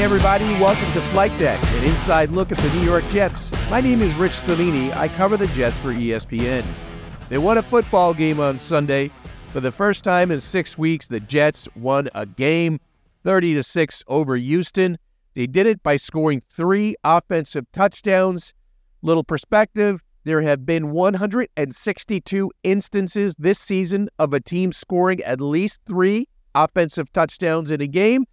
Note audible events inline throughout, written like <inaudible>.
Everybody, welcome to Flight Deck, an inside look at the New York Jets. My name is Rich Cimini. I cover the Jets for ESPN. They won a football game on Sunday. For the first time in six weeks, the Jets won a game 30 to 6 over Houston. They did it by scoring three offensive touchdowns. Little perspective there have been 162 instances this season of a team scoring at least three offensive touchdowns in a game,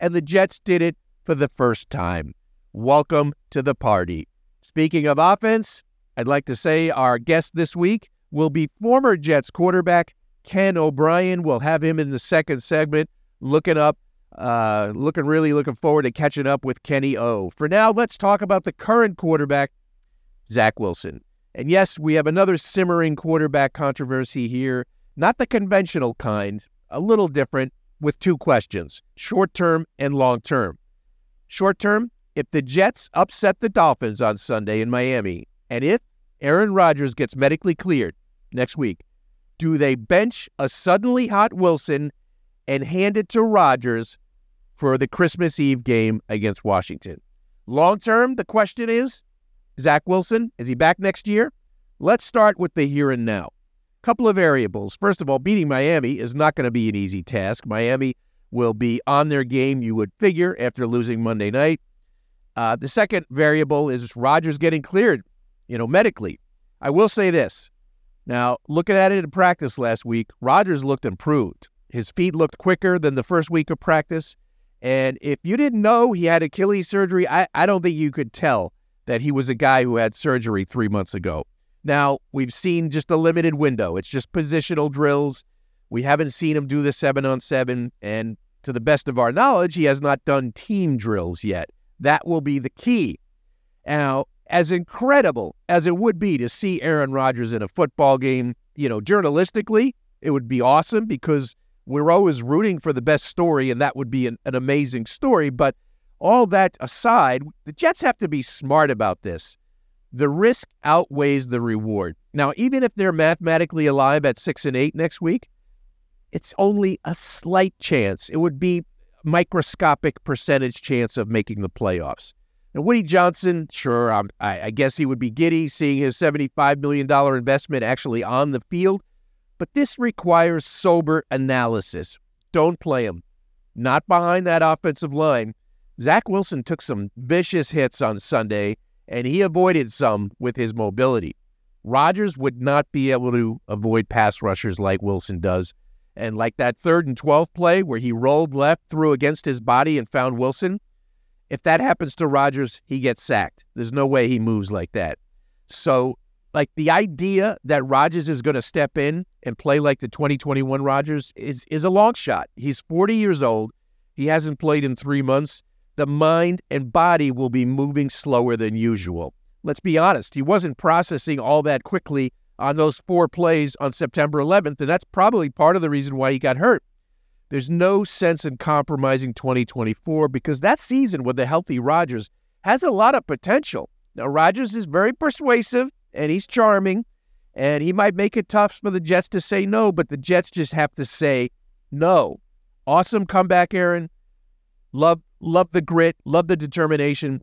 and the Jets did it for the first time. Welcome to the party. Speaking of offense, I'd like to say our guest this week will be former Jets quarterback Ken O'Brien. We'll have him in the second segment, looking up, uh, looking really looking forward to catching up with Kenny O. For now, let's talk about the current quarterback, Zach Wilson. And yes, we have another simmering quarterback controversy here, not the conventional kind, a little different, with two questions short term and long term. Short term, if the Jets upset the Dolphins on Sunday in Miami, and if Aaron Rodgers gets medically cleared next week, do they bench a suddenly hot Wilson and hand it to Rodgers for the Christmas Eve game against Washington? Long term, the question is Zach Wilson, is he back next year? Let's start with the here and now. Couple of variables. First of all, beating Miami is not going to be an easy task. Miami will be on their game, you would figure, after losing Monday night. Uh, the second variable is Rodgers getting cleared, you know, medically. I will say this. Now, looking at it in practice last week, Rodgers looked improved. His feet looked quicker than the first week of practice. And if you didn't know he had Achilles surgery, I, I don't think you could tell that he was a guy who had surgery three months ago. Now, we've seen just a limited window. It's just positional drills. We haven't seen him do the seven on seven. And to the best of our knowledge, he has not done team drills yet. That will be the key. Now, as incredible as it would be to see Aaron Rodgers in a football game, you know, journalistically, it would be awesome because we're always rooting for the best story, and that would be an, an amazing story. But all that aside, the Jets have to be smart about this. The risk outweighs the reward. Now, even if they're mathematically alive at six and eight next week, it's only a slight chance. It would be microscopic percentage chance of making the playoffs. And Woody Johnson, sure, um, I, I guess he would be giddy seeing his $75 million investment actually on the field, but this requires sober analysis. Don't play him. Not behind that offensive line. Zach Wilson took some vicious hits on Sunday, and he avoided some with his mobility. Rodgers would not be able to avoid pass rushers like Wilson does. And like that third and 12th play where he rolled left, threw against his body, and found Wilson, if that happens to Rodgers, he gets sacked. There's no way he moves like that. So, like the idea that Rodgers is going to step in and play like the 2021 Rodgers is is a long shot. He's 40 years old. He hasn't played in 3 months the mind and body will be moving slower than usual. Let's be honest, he wasn't processing all that quickly on those four plays on September 11th, and that's probably part of the reason why he got hurt. There's no sense in compromising 2024 because that season with the healthy Rodgers has a lot of potential. Now, Rodgers is very persuasive and he's charming, and he might make it tough for the Jets to say no, but the Jets just have to say no. Awesome comeback, Aaron. Love love the grit, love the determination,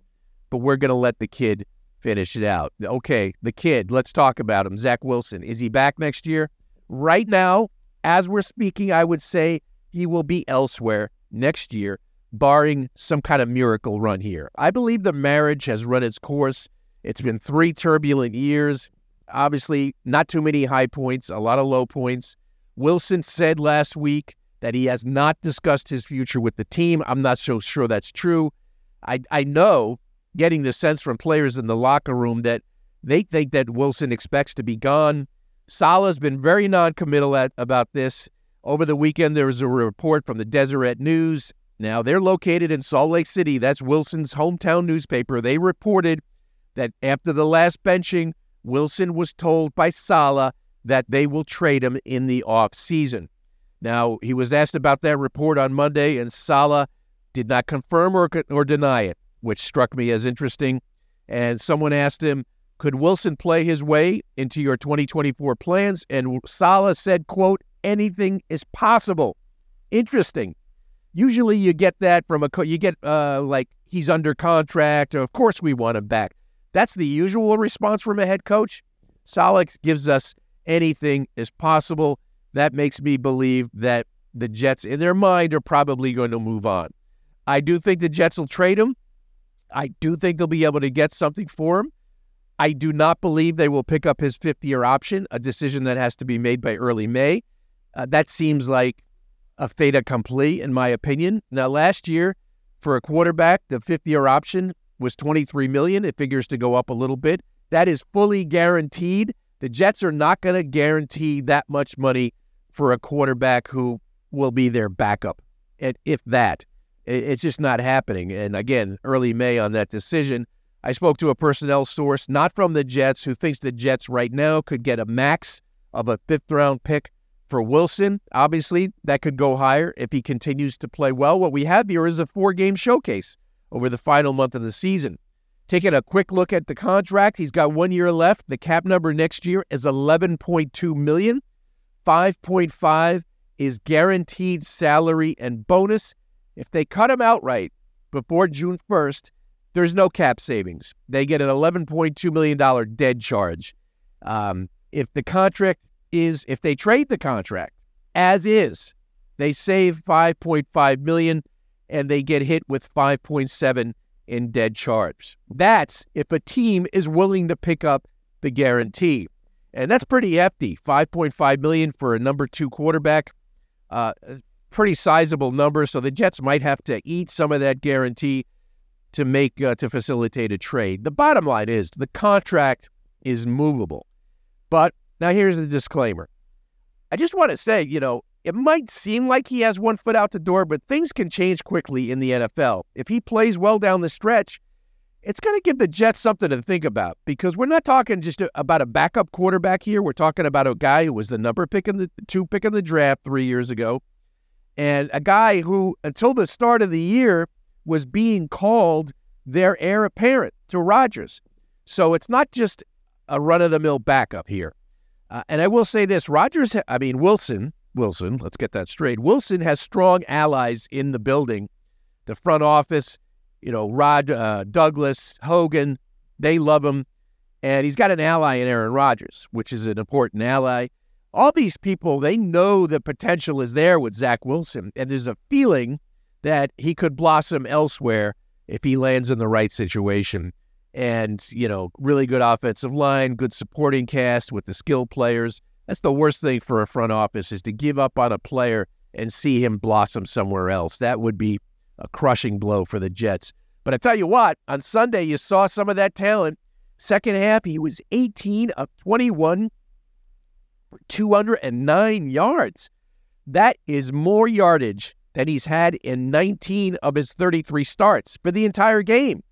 but we're going to let the kid finish it out. Okay, the kid, let's talk about him. Zach Wilson. Is he back next year? Right now, as we're speaking, I would say he will be elsewhere next year, barring some kind of miracle run here. I believe the marriage has run its course. It's been three turbulent years. Obviously, not too many high points, a lot of low points. Wilson said last week that he has not discussed his future with the team. I'm not so sure that's true. I, I know, getting the sense from players in the locker room, that they think that Wilson expects to be gone. Saleh's been very non-committal at, about this. Over the weekend, there was a report from the Deseret News. Now, they're located in Salt Lake City. That's Wilson's hometown newspaper. They reported that after the last benching, Wilson was told by Saleh that they will trade him in the off season. Now, he was asked about that report on Monday, and Saleh did not confirm or, or deny it, which struck me as interesting. And someone asked him, could Wilson play his way into your 2024 plans? And Saleh said, quote, anything is possible. Interesting. Usually you get that from a co- you get uh, like he's under contract. or Of course we want him back. That's the usual response from a head coach. Saleh gives us anything is possible. That makes me believe that the Jets, in their mind, are probably going to move on. I do think the Jets will trade him. I do think they'll be able to get something for him. I do not believe they will pick up his fifth year option, a decision that has to be made by early May. Uh, that seems like a fait accompli, in my opinion. Now, last year, for a quarterback, the fifth year option was 23 million. It figures to go up a little bit. That is fully guaranteed. The Jets are not going to guarantee that much money for a quarterback who will be their backup, and if that. It's just not happening. And again, early May on that decision. I spoke to a personnel source, not from the Jets, who thinks the Jets right now could get a max of a fifth round pick for Wilson. Obviously, that could go higher if he continues to play well. What we have here is a four game showcase over the final month of the season. Taking a quick look at the contract, he's got one year left. The cap number next year is 11.2 million. 5.5 is guaranteed salary and bonus. If they cut him outright before June 1st, there's no cap savings. They get an $11.2 million dead charge. Um, if the contract is, if they trade the contract as is, they save 5.5 million and they get hit with 5.7 in dead charge. That's if a team is willing to pick up the guarantee. And that's pretty hefty. 5.5 million for a number two quarterback. Uh, pretty sizable number. So the Jets might have to eat some of that guarantee to make uh, to facilitate a trade. The bottom line is the contract is movable. But now here's the disclaimer. I just want to say, you know, it might seem like he has one foot out the door, but things can change quickly in the NFL. If he plays well down the stretch, it's going to give the Jets something to think about because we're not talking just about a backup quarterback here. We're talking about a guy who was the number pick in the two pick in the draft three years ago, and a guy who until the start of the year was being called their heir apparent to Rodgers. So it's not just a run of the mill backup here. Uh, and I will say this Rodgers, I mean, Wilson, Wilson, let's get that straight. Wilson has strong allies in the building, the front office, you know, Rod uh, Douglas, Hogan, they love him. And he's got an ally in Aaron Rodgers, which is an important ally. All these people, they know the potential is there with Zach Wilson. And there's a feeling that he could blossom elsewhere if he lands in the right situation. And, you know, really good offensive line, good supporting cast with the skilled players. That's the worst thing for a front office is to give up on a player and see him blossom somewhere else. That would be a crushing blow for the Jets. But I tell you what, on Sunday you saw some of that talent. Second half, he was 18 of 21 for 209 yards. That is more yardage than he's had in 19 of his 33 starts for the entire game.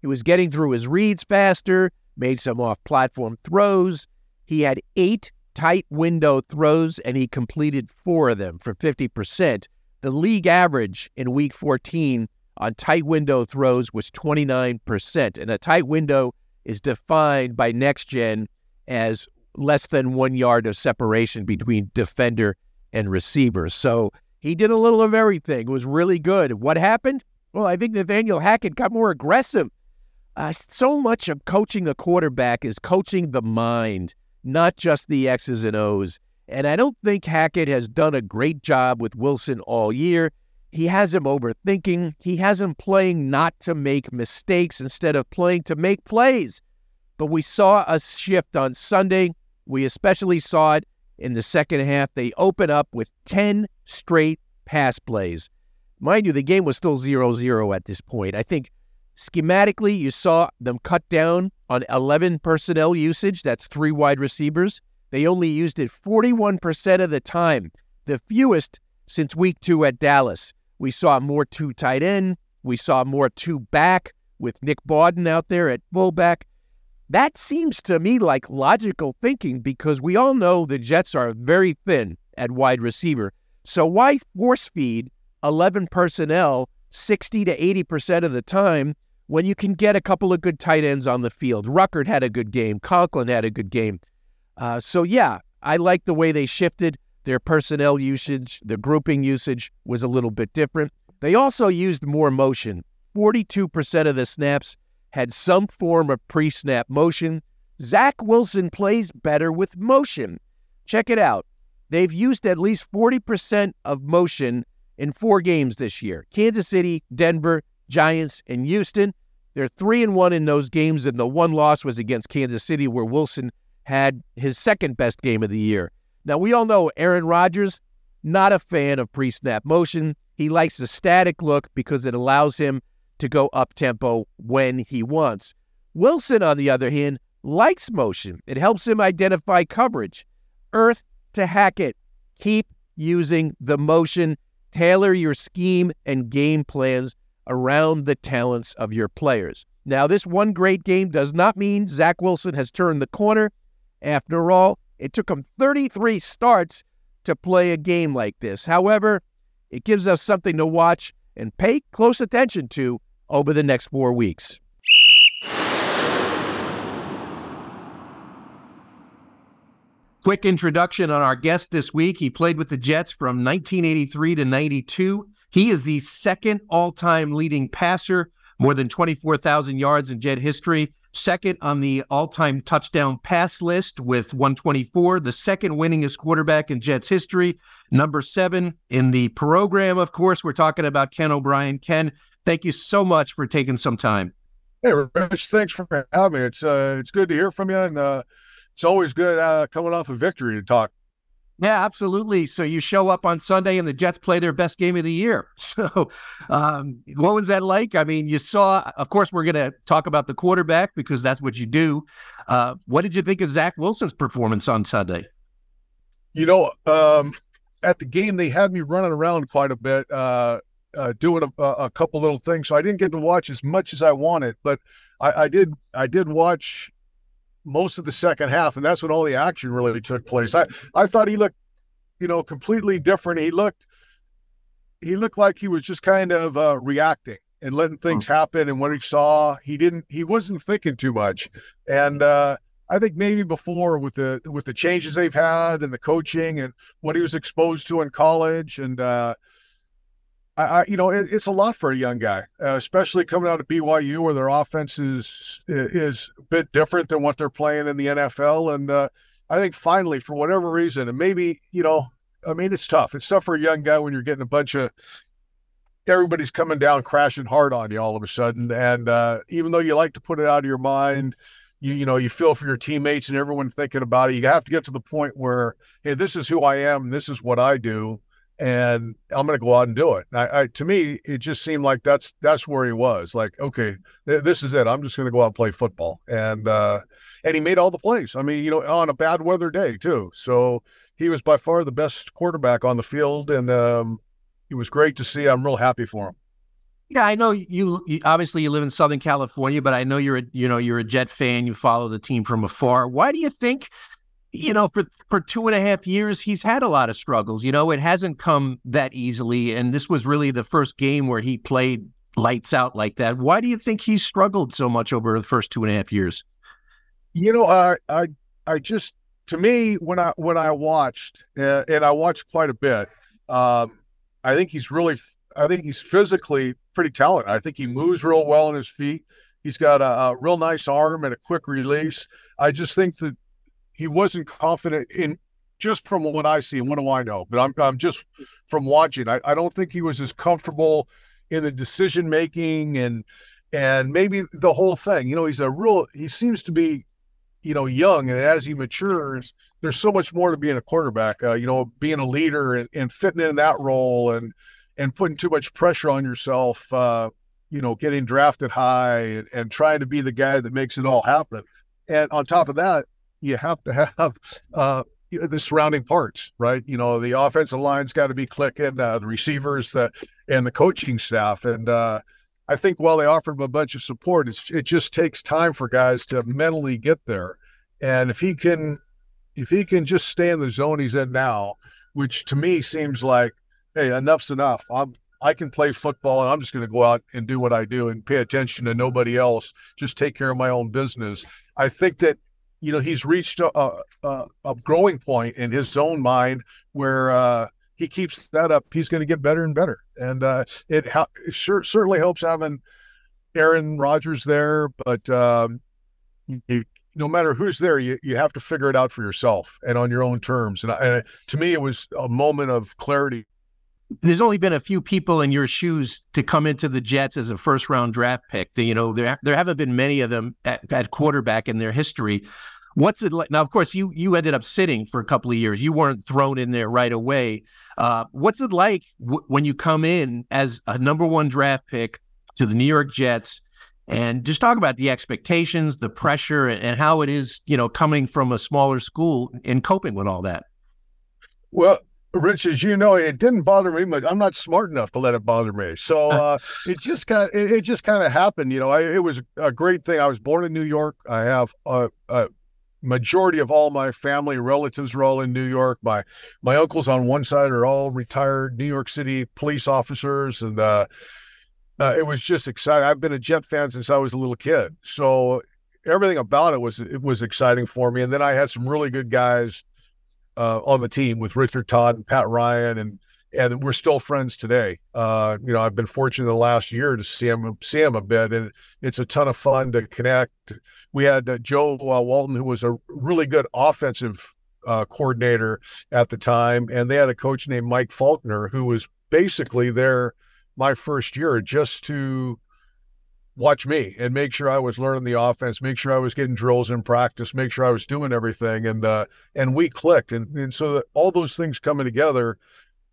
He was getting through his reads faster, made some off platform throws. He had eight tight window throws and he completed four of them for 50%. The league average in week 14 on tight window throws was 29%. And a tight window is defined by next gen as less than one yard of separation between defender and receiver. So he did a little of everything. It was really good. What happened? Well, I think Nathaniel Hackett got more aggressive. Uh, so much of coaching a quarterback is coaching the mind, not just the X's and O's. And I don't think Hackett has done a great job with Wilson all year. He has him overthinking. He has him playing not to make mistakes instead of playing to make plays. But we saw a shift on Sunday. We especially saw it in the second half. They open up with 10 straight pass plays. Mind you, the game was still 0 0 at this point. I think schematically, you saw them cut down on 11 personnel usage. That's three wide receivers. They only used it 41% of the time, the fewest since week two at Dallas. We saw more two tight end. We saw more two back with Nick Bawden out there at fullback. That seems to me like logical thinking because we all know the Jets are very thin at wide receiver. So why force feed 11 personnel 60 to 80% of the time when you can get a couple of good tight ends on the field? Ruckert had a good game. Conklin had a good game. Uh, so, yeah, I like the way they shifted. Their personnel usage, the grouping usage was a little bit different. They also used more motion. 42% of the snaps had some form of pre snap motion. Zach Wilson plays better with motion. Check it out. They've used at least 40% of motion in four games this year Kansas City, Denver, Giants, and Houston. They're three and one in those games, and the one loss was against Kansas City, where Wilson had his second best game of the year. Now, we all know Aaron Rodgers, not a fan of pre snap motion. He likes the static look because it allows him to go up tempo when he wants. Wilson, on the other hand, likes motion. It helps him identify coverage. Earth to Hackett. Keep using the motion. Tailor your scheme and game plans around the talents of your players. Now, this one great game does not mean Zach Wilson has turned the corner. After all, it took him 33 starts to play a game like this. However, it gives us something to watch and pay close attention to over the next four weeks. Quick introduction on our guest this week. He played with the Jets from 1983 to 92. He is the second all time leading passer, more than 24,000 yards in Jet history second on the all time touchdown pass list with 124, the second winningest quarterback in Jets history, number seven in the program. Of course, we're talking about Ken O'Brien. Ken, thank you so much for taking some time. Hey, Rich, thanks for having me. It's uh, it's good to hear from you, and uh, it's always good uh, coming off a victory to talk. Yeah, absolutely. So you show up on Sunday and the Jets play their best game of the year. <laughs> So, um, what was that like? I mean, you saw, of course, we're going to talk about the quarterback because that's what you do. Uh, what did you think of Zach Wilson's performance on Sunday? You know, um, at the game, they had me running around quite a bit, uh, uh, doing a, a, couple little things. So I didn't get to watch as much as I wanted, but I, I did. I did watch most of the second half, and that's when all the action really took place. I I thought he looked, you know, completely different. He looked he looked like he was just kind of uh, reacting and letting things happen. And what he saw, he didn't he wasn't thinking too much. And uh, I think maybe before with the with the changes they've had and the coaching and what he was exposed to in college and uh, I, I, you know, it, it's a lot for a young guy, uh, especially coming out of BYU where their offense is is a bit different than what they're playing in the NFL. And uh, I think finally, for whatever reason, and maybe you know, I mean, it's tough. It's tough for a young guy when you're getting a bunch of everybody's coming down crashing hard on you all of a sudden. And uh, even though you like to put it out of your mind, you you know you feel for your teammates and everyone thinking about it. You have to get to the point where hey, this is who I am. This is what I do and I'm going to go out and do it. I, I, to me, it just seemed like that's that's where he was. Like, okay, th- this is it. I'm just going to go out and play football, and uh, and he made all the plays. I mean, you know, on a bad weather day too. So he was by far the best quarterback on the field, and um, it was great to see. I'm real happy for him. Yeah, I know you, you, Obviously, you live in Southern California, but I know you're a you know you're a Jet fan. You follow the team from afar. Why do you think you know, for for two and a half years, he's had a lot of struggles. You know, it hasn't come that easily, and this was really the first game where he played lights out like that. Why do you think he struggled so much over the first two and a half years? You know, I I I just to me when I when I watched uh, and I watched quite a bit, um, I think he's really I think he's physically pretty talented. I think he moves real well on his feet. He's got a, a real nice arm and a quick release. I just think that he wasn't confident in just from what I see and what do I know, but I'm, I'm just from watching. I, I don't think he was as comfortable in the decision making and and maybe the whole thing. You know, he's a real. He seems to be, you know, young, and as he matures, there's so much more to being a quarterback. Uh, you know, being a leader and, and fitting in that role and and putting too much pressure on yourself. Uh, you know, getting drafted high and, and trying to be the guy that makes it all happen. And on top of that, you have to have uh, the surrounding parts, right? You know, the offensive line's got to be clicking, uh, the receivers, the and the coaching staff, and uh, I think while they offered him a bunch of support, it just takes time for guys to mentally get there. And if he can, if he can just stay in the zone he's in now, which to me seems like, hey, enough's enough. I'm I can play football and I'm just going to go out and do what I do and pay attention to nobody else. Just take care of my own business. I think that you know, he's reached a, a, a growing point in his own mind where uh, he keeps that up, he's going to get better and better. And uh, it, ha- it sure certainly helps having Aaron Rodgers there, but um, you, no matter who's there, you, you have to figure it out for yourself and on your own terms. And, and to me, it was a moment of clarity. There's only been a few people in your shoes to come into the Jets as a first round draft pick. You know, there there haven't been many of them at, at quarterback in their history. What's it like now? Of course, you you ended up sitting for a couple of years. You weren't thrown in there right away. Uh, what's it like w- when you come in as a number one draft pick to the New York Jets? And just talk about the expectations, the pressure, and, and how it is, you know, coming from a smaller school and coping with all that. Well, Rich, as you know, it didn't bother me, but I'm not smart enough to let it bother me. So <laughs> uh, it just kind of, it, it, just kind of happened. You know, I, it was a great thing. I was born in New York. I have a, a, majority of all my family relatives are all in New York. My my uncles on one side are all retired New York City police officers, and uh, uh, it was just exciting. I've been a Jet fan since I was a little kid, so everything about it was it was exciting for me. And then I had some really good guys uh, on the team with Richard Todd and Pat Ryan, and and we're still friends today. Uh, you know, I've been fortunate the last year to see him see him a bit, and it's a ton of fun to connect. We had uh, Joe uh, Walton, who was a really good offensive uh, coordinator at the time, and they had a coach named Mike Faulkner, who was basically there my first year just to watch me and make sure I was learning the offense, make sure I was getting drills in practice, make sure I was doing everything, and uh, and we clicked, and and so all those things coming together,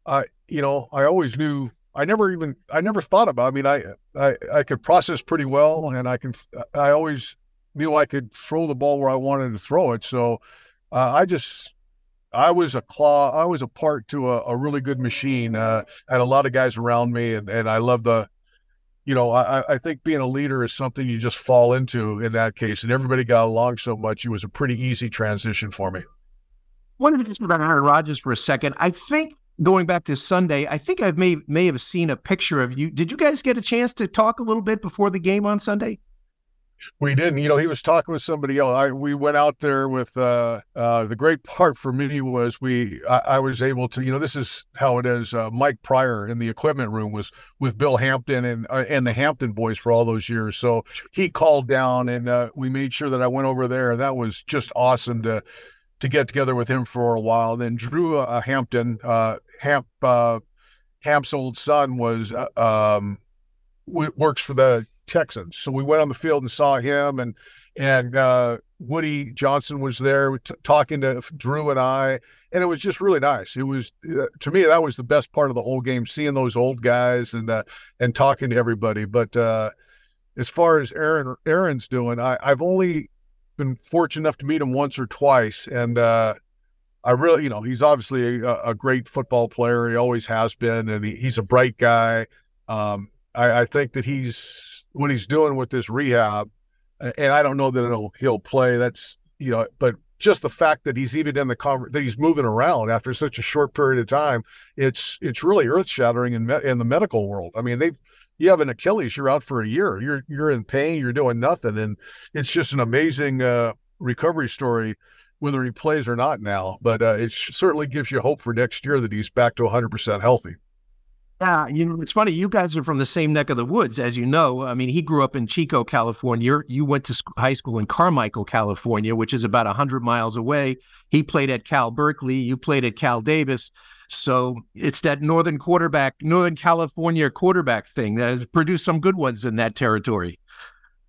I you know I always knew I never even I never thought about. I mean I I I could process pretty well, and I can I always knew I could throw the ball where I wanted to throw it, so uh, I just I was a claw. I was a part to a, a really good machine. Uh, had a lot of guys around me, and, and I love the, you know, I, I think being a leader is something you just fall into in that case. And everybody got along so much. It was a pretty easy transition for me. Wanted to just about Aaron Rodgers for a second. I think going back to Sunday, I think I may may have seen a picture of you. Did you guys get a chance to talk a little bit before the game on Sunday? We didn't. You know, he was talking with somebody else. I, we went out there with uh, uh, the great part for me was we. I, I, was able to. You know, this is how it is. Uh, Mike Pryor in the equipment room was with Bill Hampton and uh, and the Hampton boys for all those years. So he called down, and uh, we made sure that I went over there. That was just awesome to to get together with him for a while. Then Drew uh, Hampton, Hamp Hamp's old son was um, works for the Texans. So we went on the field and saw him, and and uh, Woody Johnson was there t- talking to Drew and I, and it was just really nice. It was uh, to me that was the best part of the whole game, seeing those old guys and uh, and talking to everybody. But uh, as far as Aaron Aaron's doing, I, I've only been fortunate enough to meet him once or twice, and uh, I really, you know, he's obviously a, a, great football player. He always has been, and he, he's a bright guy. Um, I, I, think that he's what he's doing with this rehab, and I don't know that it'll he'll play. That's you know, but just the fact that he's even in the conver- that he's moving around after such a short period of time, it's it's really earth shattering in me- in the medical world. I mean, they've you have an Achilles, you're out for a year. You're you're in pain. You're doing nothing, and it's just an amazing uh, recovery story, whether he plays or not now. But uh, it certainly gives you hope for next year that he's back to 100 percent healthy. Yeah, you know, it's funny. You guys are from the same neck of the woods, as you know. I mean, he grew up in Chico, California. You went to high school in Carmichael, California, which is about 100 miles away. He played at Cal Berkeley. You played at Cal Davis. So it's that northern quarterback, Northern California quarterback thing that has produced some good ones in that territory.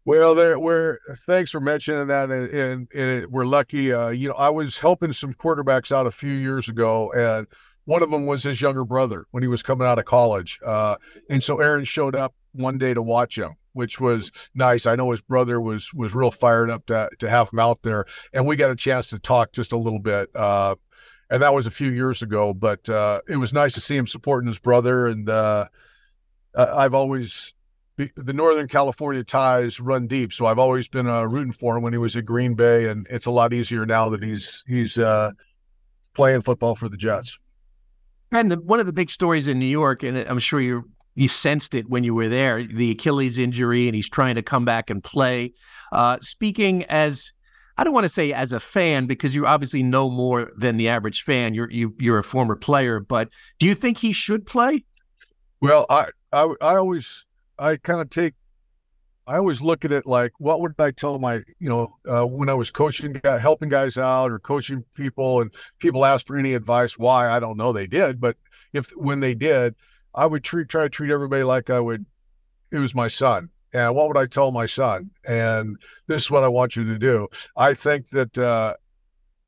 Well, there, we're thanks for mentioning that, and, and, and we're lucky. Uh, you know, I was helping some quarterbacks out a few years ago, and one of them was his younger brother when he was coming out of college. Uh, and so Aaron showed up one day to watch him, which was nice. I know his brother was was real fired up to to have him out there, and we got a chance to talk just a little bit. Uh, and that was a few years ago, but uh, it was nice to see him supporting his brother. And uh, I've always the Northern California ties run deep, so I've always been uh, rooting for him when he was at Green Bay, and it's a lot easier now that he's he's uh, playing football for the Jets. And the, one of the big stories in New York, and I'm sure you you sensed it when you were there, the Achilles injury, and he's trying to come back and play. Uh, speaking as I don't want to say as a fan because you obviously know more than the average fan. You're you, you're a former player, but do you think he should play? Well, I I, I always I kind of take I always look at it like, what would I tell my, you know, uh, when I was coaching, helping guys out or coaching people, and people ask for any advice. Why I don't know. They did, but if when they did, I would treat try to treat everybody like I would. It was my son, and what would I tell my son? And this is what I want you to do. I think that uh,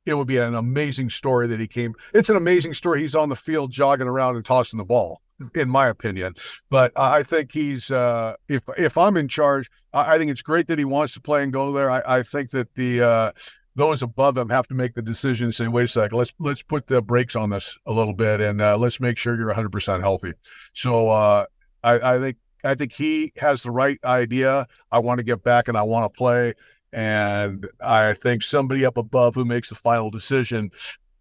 it would be an amazing story that he came. It's an amazing story. He's on the field jogging around and tossing the ball in my opinion. But I think he's uh, if if I'm in charge, I, I, think it's great that he wants to play and go there. I, I think that the uh, those above him have to make the decision and say, wait a second, let's let's put the brakes on this a little bit and uh, let's make sure you're 100 percent healthy. So uh, I, I think I think he has the right idea. I want to get back and I want to play. And I think somebody up above who makes the final decision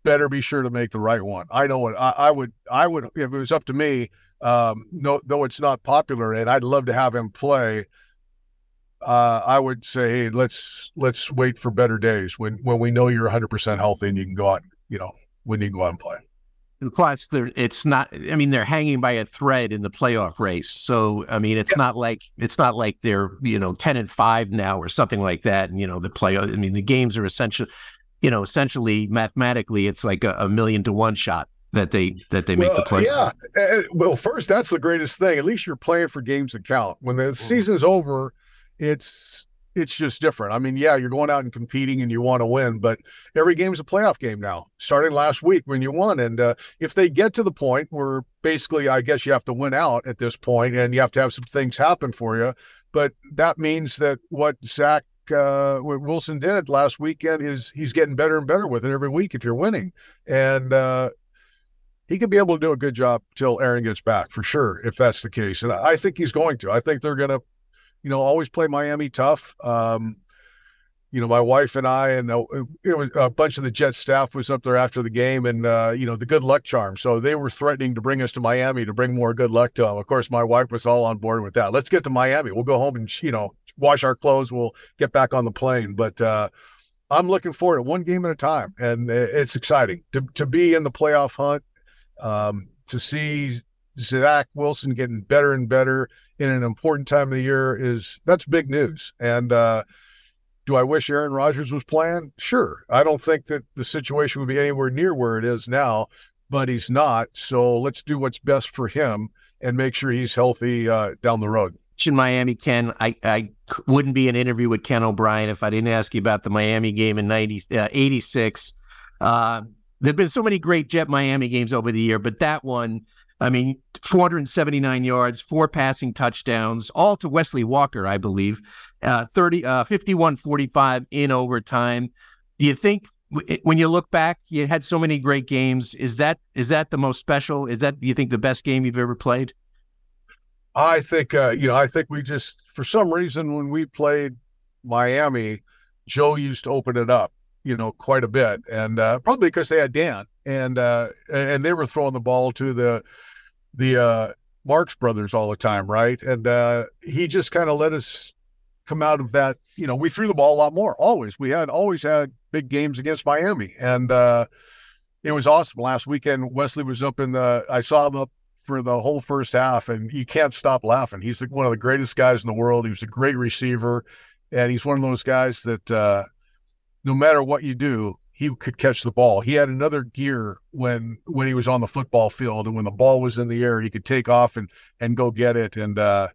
better be sure to make the right one. I know what I, I would. I would if it was up to me. Um, no, though it's not popular, and I'd love to have him play. Uh, I would say, hey, let's let's wait for better days when when we know you're 100 percent healthy and you can go out. You know, when you can go out and play. Plus, it's not. I mean, they're hanging by a thread in the playoff race. So, I mean, it's yes. not like it's not like they're you know ten and five now or something like that. And you know, the play. I mean, the games are essentially you know, essentially mathematically, it's like a, a million to one shot that they that they make well, the play. Yeah. Well, first, that's the greatest thing. At least you're playing for games that count. When the mm-hmm. season's over, it's it's just different. I mean, yeah, you're going out and competing and you want to win, but every game's a playoff game now. Starting last week when you won, and uh, if they get to the point where basically, I guess you have to win out at this point, and you have to have some things happen for you. But that means that what Zach uh, what Wilson did last weekend is he's getting better and better with it every week if you're winning. And uh, he could be able to do a good job till Aaron gets back for sure, if that's the case. And I think he's going to. I think they're going to, you know, always play Miami tough. Um, you know, my wife and I and uh, it was a bunch of the Jet staff was up there after the game, and uh, you know the good luck charm. So they were threatening to bring us to Miami to bring more good luck to them. Of course, my wife was all on board with that. Let's get to Miami. We'll go home and you know wash our clothes. We'll get back on the plane. But uh, I'm looking forward to one game at a time, and it's exciting to to be in the playoff hunt, um, to see Zach Wilson getting better and better in an important time of the year is that's big news. And uh, do I wish Aaron Rodgers was playing? Sure. I don't think that the situation would be anywhere near where it is now, but he's not. So let's do what's best for him and make sure he's healthy uh, down the road in Miami, Ken. I, I wouldn't be an interview with Ken O'Brien if I didn't ask you about the Miami game in 90, uh, 86. Uh, there've been so many great Jet Miami games over the year, but that one, I mean, 479 yards, four passing touchdowns, all to Wesley Walker, I believe, uh, 30, uh, 51 45 in overtime. Do you think when you look back, you had so many great games. Is that is that the most special? Is that you think the best game you've ever played? I think uh, you know. I think we just for some reason when we played Miami, Joe used to open it up, you know, quite a bit, and uh, probably because they had Dan and uh, and they were throwing the ball to the the uh, Marks brothers all the time, right? And uh, he just kind of let us come out of that. You know, we threw the ball a lot more. Always, we had always had big games against Miami, and uh, it was awesome. Last weekend, Wesley was up in the. I saw him up for the whole first half, and you can't stop laughing. He's one of the greatest guys in the world. He was a great receiver, and he's one of those guys that uh, no matter what you do, he could catch the ball. He had another gear when when he was on the football field, and when the ball was in the air, he could take off and and go get it. And uh,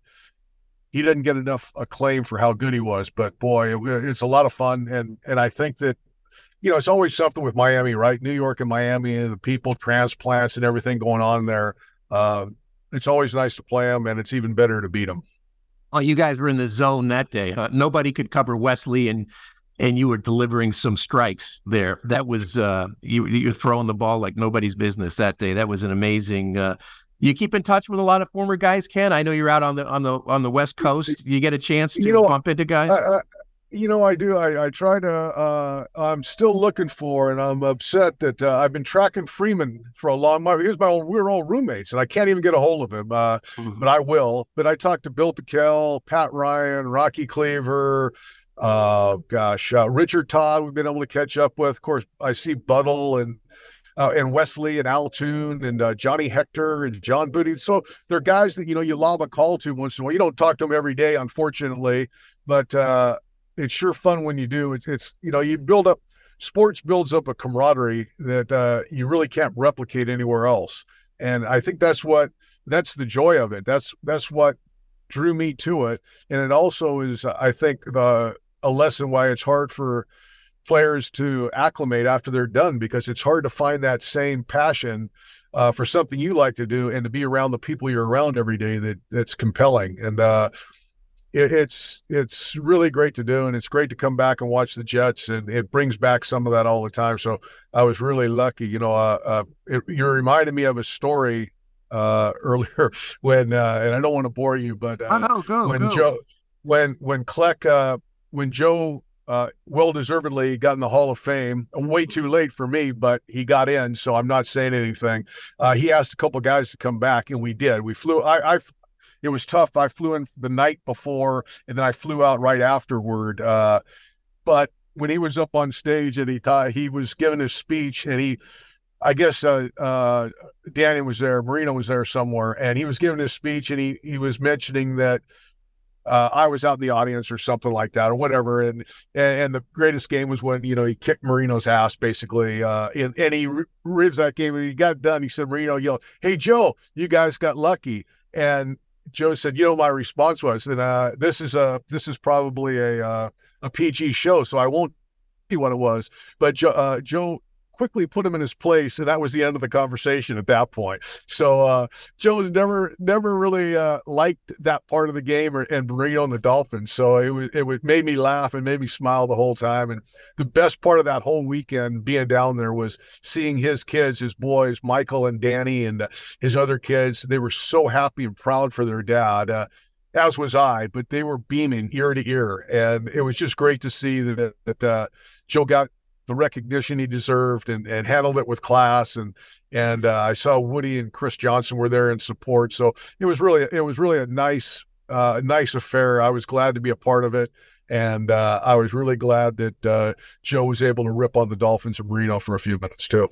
he didn't get enough acclaim for how good he was, but boy, it, it's a lot of fun. And and I think that you know it's always something with Miami, right? New York and Miami, and the people transplants and everything going on there uh, it's always nice to play them, and it's even better to beat them. Oh, you guys were in the zone that day. Huh? Nobody could cover Wesley, and and you were delivering some strikes there. That was uh, you you're throwing the ball like nobody's business that day. That was an amazing. Uh, you keep in touch with a lot of former guys, Ken. I know you're out on the on the on the West Coast. You get a chance to you know, bump into guys. I, you know, I do. I, I try to. Uh, I'm still looking for, and I'm upset that uh, I've been tracking Freeman for a long. time. here's my old. We're all roommates, and I can't even get a hold of him. Uh, mm-hmm. But I will. But I talked to Bill Pickel, Pat Ryan, Rocky Klever, uh, gosh, uh, Richard Todd, we've been able to catch up with. Of course, I see Buttle and uh, and Wesley and Al Toon and uh, Johnny Hector and John Booty. So they're guys that you know you lob a call to once in a while. You don't talk to them every day, unfortunately, but uh, it's sure fun when you do. It's, it's you know you build up sports builds up a camaraderie that uh, you really can't replicate anywhere else, and I think that's what that's the joy of it. That's that's what drew me to it, and it also is I think the a lesson why it's hard for players to acclimate after they're done because it's hard to find that same passion uh, for something you like to do and to be around the people you're around every day that that's compelling and uh, it, it's it's really great to do and it's great to come back and watch the Jets and it brings back some of that all the time. So I was really lucky, you know. Uh, uh it, you reminded me of a story uh, <laughs> earlier when uh, and I don't want to bore you, but uh, oh, no, go, when go. Joe when when Kleck uh, when Joe uh, well deservedly got in the Hall of Fame. Way too late for me, but he got in, so I'm not saying anything. Uh, he asked a couple guys to come back, and we did. We flew. I, I, it was tough. I flew in the night before, and then I flew out right afterward. Uh, but when he was up on stage and he ta- he was giving his speech, and he, I guess uh, uh, Danny was there, Marino was there somewhere, and he was giving his speech, and he he was mentioning that uh, I was out in the audience or something like that or whatever. And, and, and the greatest game was when, you know, he kicked Marino's ass basically. Uh, and, and he re- that game and he got done. He said, Marino yelled, Hey, Joe, you guys got lucky. And Joe said, you know, my response was, and uh, this is a, this is probably a, uh, a PG show, so I won't see what it was. But Joe, uh, Joe quickly put him in his place, and that was the end of the conversation at that point. So uh, Joe's never never really uh, liked that part of the game or, and Marino on the Dolphins. So it was it was, made me laugh and made me smile the whole time. And the best part of that whole weekend being down there was seeing his kids, his boys, Michael and Danny, and uh, his other kids. They were so happy and proud for their dad. Uh, as was I, but they were beaming ear to ear, and it was just great to see that that uh, Joe got the recognition he deserved and, and handled it with class. And and uh, I saw Woody and Chris Johnson were there in support. So it was really it was really a nice uh, nice affair. I was glad to be a part of it. And uh, I was really glad that uh, Joe was able to rip on the Dolphins and Marino for a few minutes too.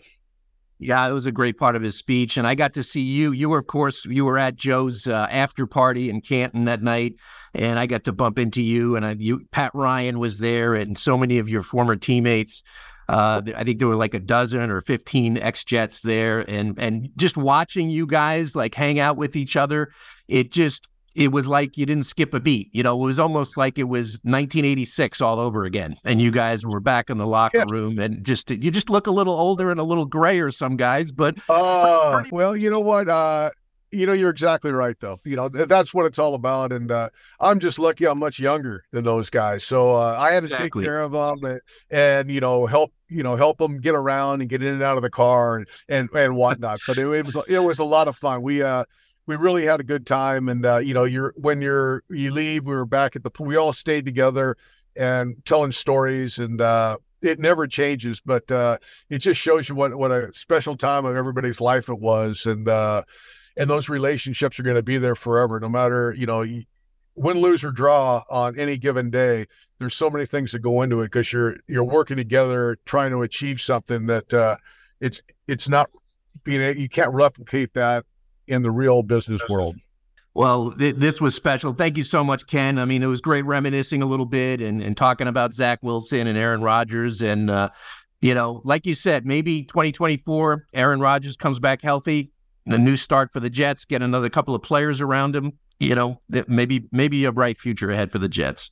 Yeah, it was a great part of his speech, and I got to see you. You were, of course, you were at Joe's uh, after party in Canton that night, and I got to bump into you. And I, you, Pat Ryan was there, and so many of your former teammates. Uh, I think there were like a dozen or fifteen ex Jets there, and and just watching you guys like hang out with each other, it just it was like you didn't skip a beat. You know, it was almost like it was 1986 all over again, and you guys were back in the locker yeah. room, and just you just look a little older and a little grayer, some guys, but uh, pretty- well, you know what? Uh, you know, you're exactly right, though. You know, that's what it's all about. And uh, I'm just lucky I'm much younger than those guys. So uh, I had to exactly. take care of them and, and, you know, help, you know, help them get around and get in and out of the car and, and, and whatnot. but it, it was, it was a lot of fun. We, uh, we really had a good time. And, uh, you know, you're, when you're, you leave, we were back at the, we all stayed together and telling stories and, uh, it never changes, but uh, it just shows you what what a special time of everybody's life it was, and uh, and those relationships are going to be there forever, no matter you know win, lose or draw on any given day. There's so many things that go into it because you're you're working together, trying to achieve something that uh, it's it's not being you can't replicate that in the real business world. Well, th- this was special. Thank you so much, Ken. I mean, it was great reminiscing a little bit and, and talking about Zach Wilson and Aaron Rodgers. And, uh, you know, like you said, maybe 2024, Aaron Rodgers comes back healthy a new start for the Jets, get another couple of players around him. You know, maybe maybe a bright future ahead for the Jets.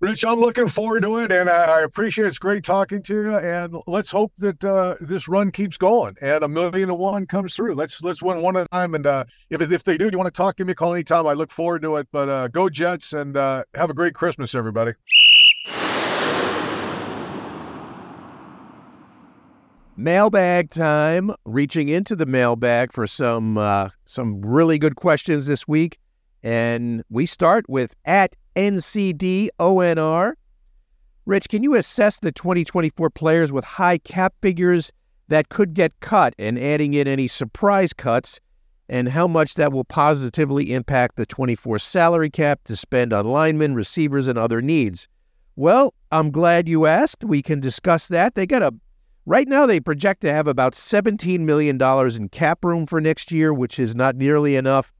Rich, I'm looking forward to it, and I appreciate it's great talking to you. And let's hope that uh, this run keeps going and a million to one comes through. Let's let's win one at a time. And uh, if if they do, you want to talk, give me a call anytime. I look forward to it. But uh, go Jets, and uh, have a great Christmas, everybody. Mailbag time. Reaching into the mailbag for some uh, some really good questions this week, and we start with at NCDONR. Rich, can you assess the 2024 players with high cap figures that could get cut, and adding in any surprise cuts, and how much that will positively impact the 24 salary cap to spend on linemen, receivers, and other needs? Well, I'm glad you asked. We can discuss that. They got a right now they project to have about 17 million dollars in cap room for next year, which is not nearly enough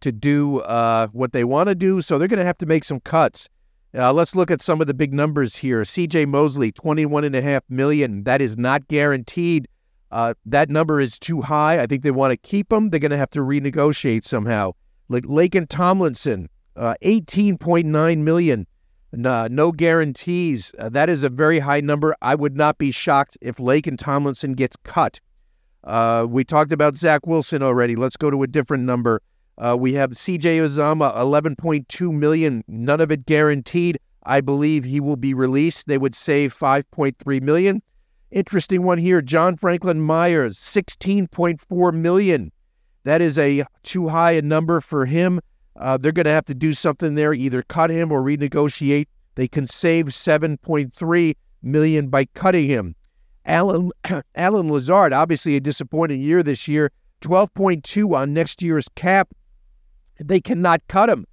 to do uh, what they want to do. So they're going to have to make some cuts. Uh, let's look at some of the big numbers here. C.J. Mosley, 21.5 million. That is not guaranteed. Uh, that number is too high. I think they want to keep him. They're going to have to renegotiate somehow. Like Laken Tomlinson, uh, 18.9 million. No, no guarantees. Uh, that is a very high number. I would not be shocked if Laken Tomlinson gets cut. Uh, we talked about Zach Wilson already. Let's go to a different number. Uh, we have CJ Uzomah, 11.2 million, none of it guaranteed. I believe he will be released. They would save 5.3 million. Interesting one here. John Franklin Myers, 16.4 million. That is a too high a number for him. Uh, they're going to have to do something there, either cut him or renegotiate. They can save 7.3 million by cutting him. Alan <clears throat> Allen Lazard, obviously a disappointing year this year, 12.2 on next year's cap. They cannot cut him.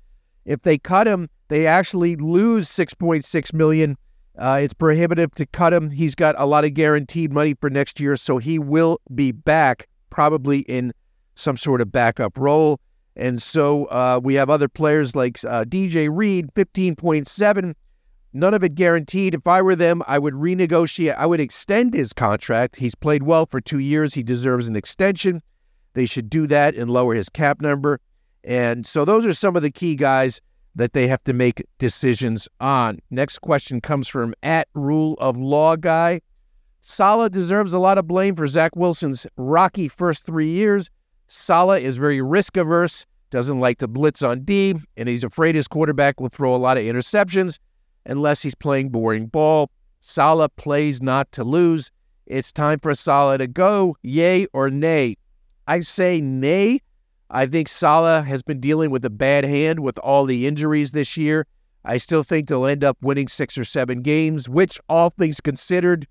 If they cut him, they actually lose 6.6 million. Uh, it's prohibitive to cut him. He's got a lot of guaranteed money for next year, so he will be back probably in some sort of backup role. And so uh, we have other players like uh, DJ Reed, 15.7. None of it guaranteed. If I were them, I would renegotiate. I would extend his contract. He's played well for two years. He deserves an extension. They should do that and lower his cap number. And so those are some of the key guys that they have to make decisions on. Next question comes from at Rule of Law Guy. Saleh deserves a lot of blame for Zach Wilson's rocky first three years. Saleh is very risk averse, doesn't like to blitz on D, and he's afraid his quarterback will throw a lot of interceptions unless he's playing boring ball. Saleh plays not to lose. It's time for Saleh to go, yay or nay. I say nay I think Saleh has been dealing with a bad hand with all the injuries this year. I still think they'll end up winning six or seven games, which, all things considered,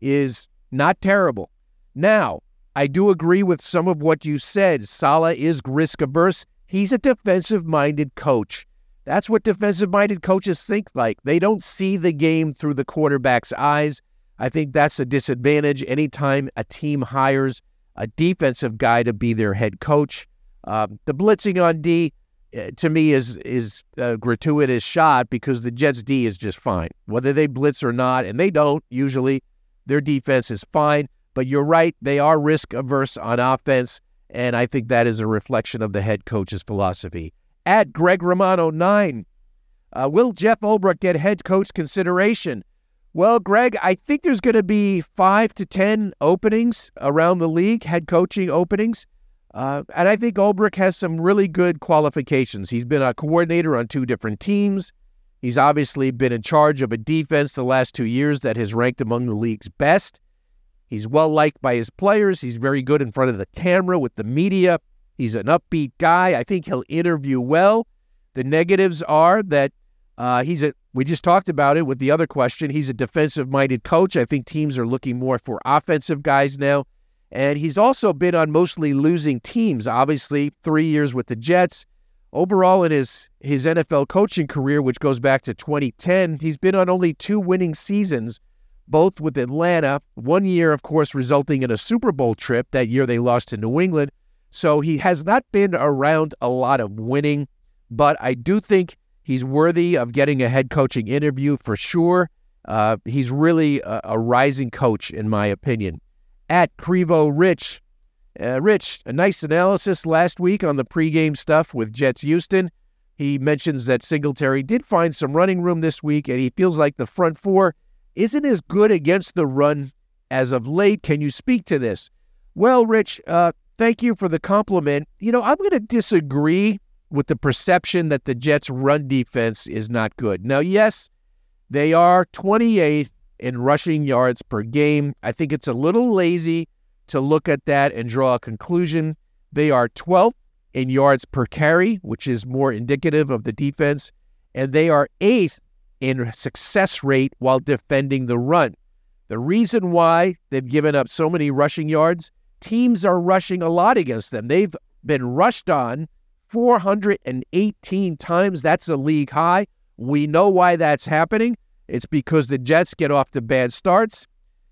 is not terrible. Now, I do agree with some of what you said. Saleh is risk averse. He's a defensive minded coach. That's what defensive minded coaches think like. They don't see the game through the quarterback's eyes. I think that's a disadvantage anytime a team hires a defensive guy to be their head coach. Um, the blitzing on D, uh, to me, is is a gratuitous shot because the Jets D is just fine, whether they blitz or not, and they don't usually. Their defense is fine, but you're right; they are risk averse on offense, and I think that is a reflection of the head coach's philosophy. At Greg Romano nine, uh, will Jeff Ulbrich get head coach consideration? Well, Greg, I think there's going to be five to ten openings around the league, head coaching openings. Uh, and I think Ulbrich has some really good qualifications. He's been a coordinator on two different teams. He's obviously been in charge of a defense the last two years that has ranked among the league's best. He's well liked by his players. He's very good in front of the camera with the media. He's an upbeat guy. I think he'll interview well. The negatives are that uh, he's a, we just talked about it with the other question. He's a defensive minded coach. I think teams are looking more for offensive guys now. And he's also been on mostly losing teams, obviously, three years with the Jets. Overall, in his, his NFL coaching career, which goes back to 2010, he's been on only two winning seasons, both with Atlanta. One year, of course, resulting in a Super Bowl trip. That year they lost to New England. So he has not been around a lot of winning, but I do think he's worthy of getting a head coaching interview for sure. Uh, he's really a, a rising coach, in my opinion at Crevo Rich. Uh, Rich, a nice analysis last week on the pregame stuff with Jets Houston. He mentions that Singletary did find some running room this week, and he feels like the front four isn't as good against the run as of late. Can you speak to this? Well, Rich, uh, thank you for the compliment. You know, I'm going to disagree with the perception that the Jets' run defense is not good. Now, yes, they are 28th in rushing yards per game. I think it's a little lazy to look at that and draw a conclusion. They are 12th in yards per carry, which is more indicative of the defense, and they are eighth in success rate while defending the run. The reason why they've given up so many rushing yards, teams are rushing a lot against them. They've been rushed on 418 times. That's a league high. We know why that's happening It's because the Jets get off to bad starts.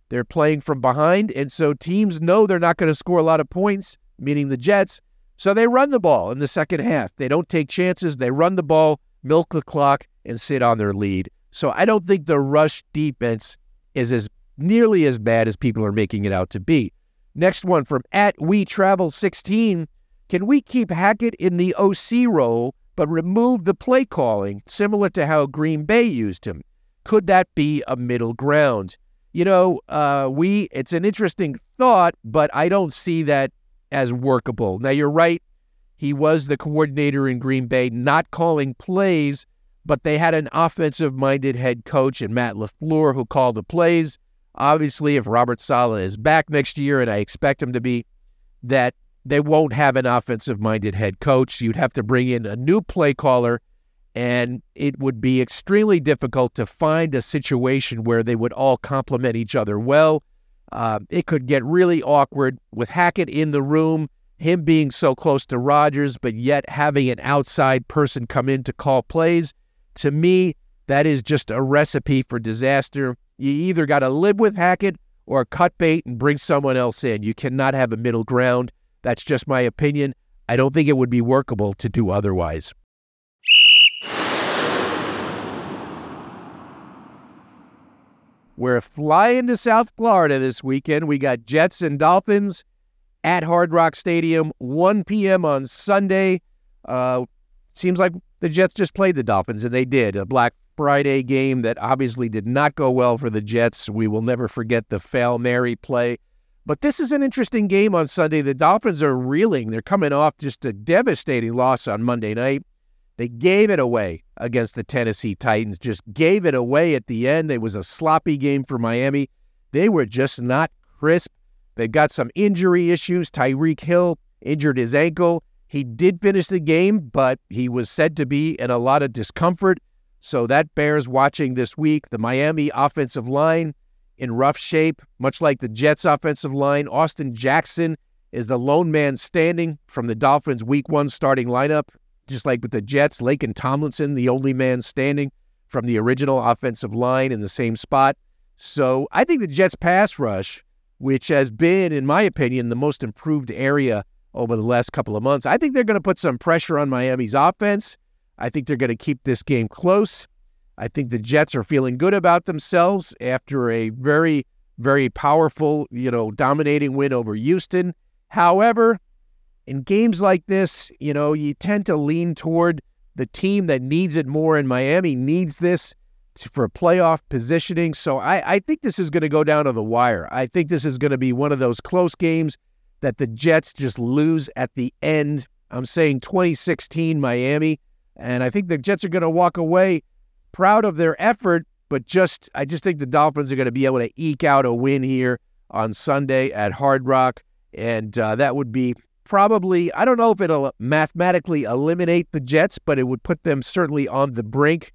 They're playing from behind, and so teams know they're not going to score a lot of points, meaning the Jets. So they run the ball in the second half. They don't take chances. They run the ball, milk the clock, and sit on their lead. So I don't think the rush defense is as nearly as bad as people are making it out to be. Next one from at We Travel 16. Can we keep Hackett in the OC role but remove the play calling, similar to how Green Bay used him? Could that be a middle ground? You know, uh, we it's an interesting thought, but I don't see that as workable. Now you're right. He was the coordinator in Green Bay, not calling plays, but they had an offensive minded head coach and Matt LaFleur who called the plays. Obviously, if Robert Saleh is back next year, and I expect him to be, that they won't have an offensive minded head coach. You'd have to bring in a new play caller, and it would be extremely difficult to find a situation where they would all complement each other well. Uh, it could get really awkward with Hackett in the room, him being so close to Rodgers, but yet having an outside person come in to call plays. To me, that is just a recipe for disaster. You either got to live with Hackett or cut bait and bring someone else in. You cannot have a middle ground. That's just my opinion. I don't think it would be workable to do otherwise. We're flying to South Florida this weekend. We got Jets and Dolphins at Hard Rock Stadium, 1 p.m. on Sunday. Uh, seems like the Jets just played the Dolphins, and they did. A Black Friday game that obviously did not go well for the Jets. We will never forget the fail Mary play. But this is an interesting game on Sunday. The Dolphins are reeling. They're coming off just a devastating loss on Monday night. They gave it away against the Tennessee Titans, just gave it away at the end. It was a sloppy game for Miami. They were just not crisp. They've got some injury issues. Tyreek Hill injured his ankle. He did finish the game, but he was said to be in a lot of discomfort. So that bears watching this week. The Miami offensive line in rough shape, much like the Jets offensive line. Austin Jackson is the lone man standing from the Dolphins week one starting lineup, just like with the Jets. Laken Tomlinson, the only man standing from the original offensive line in the same spot. So I think the Jets pass rush, which has been, in my opinion, the most improved area over the last couple of months, I think they're going to put some pressure on Miami's offense. I think they're going to keep this game close. I think the Jets are feeling good about themselves after a very, very powerful, you know, dominating win over Houston. However, in games like this, you know, you tend to lean toward the team that needs it more, and Miami needs this for playoff positioning. So I, I think this is going to go down to the wire. I think this is going to be one of those close games that the Jets just lose at the end. I'm saying 2016 Miami. And I think the Jets are going to walk away proud of their effort, but just I just think the Dolphins are going to be able to eke out a win here on Sunday at Hard Rock, and uh, that would be probably I don't know if it'll mathematically eliminate the Jets, but it would put them certainly on the brink.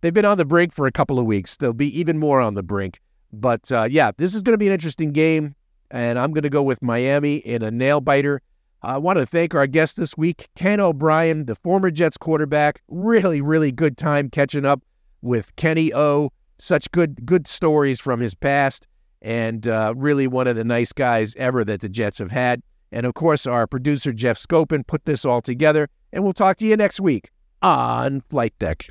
They've been on the brink for a couple of weeks. They'll be even more on the brink. But uh, yeah, this is going to be an interesting game, and I'm going to go with Miami in a nail biter. I want to thank our guest this week, Ken O'Brien, the former Jets quarterback. Really, really good time catching up with Kenny O. Such good, good stories from his past, and uh, really one of the nice guys ever that the Jets have had. And of course, our producer Jeff Scopin put this all together. And we'll talk to you next week on Flight Deck.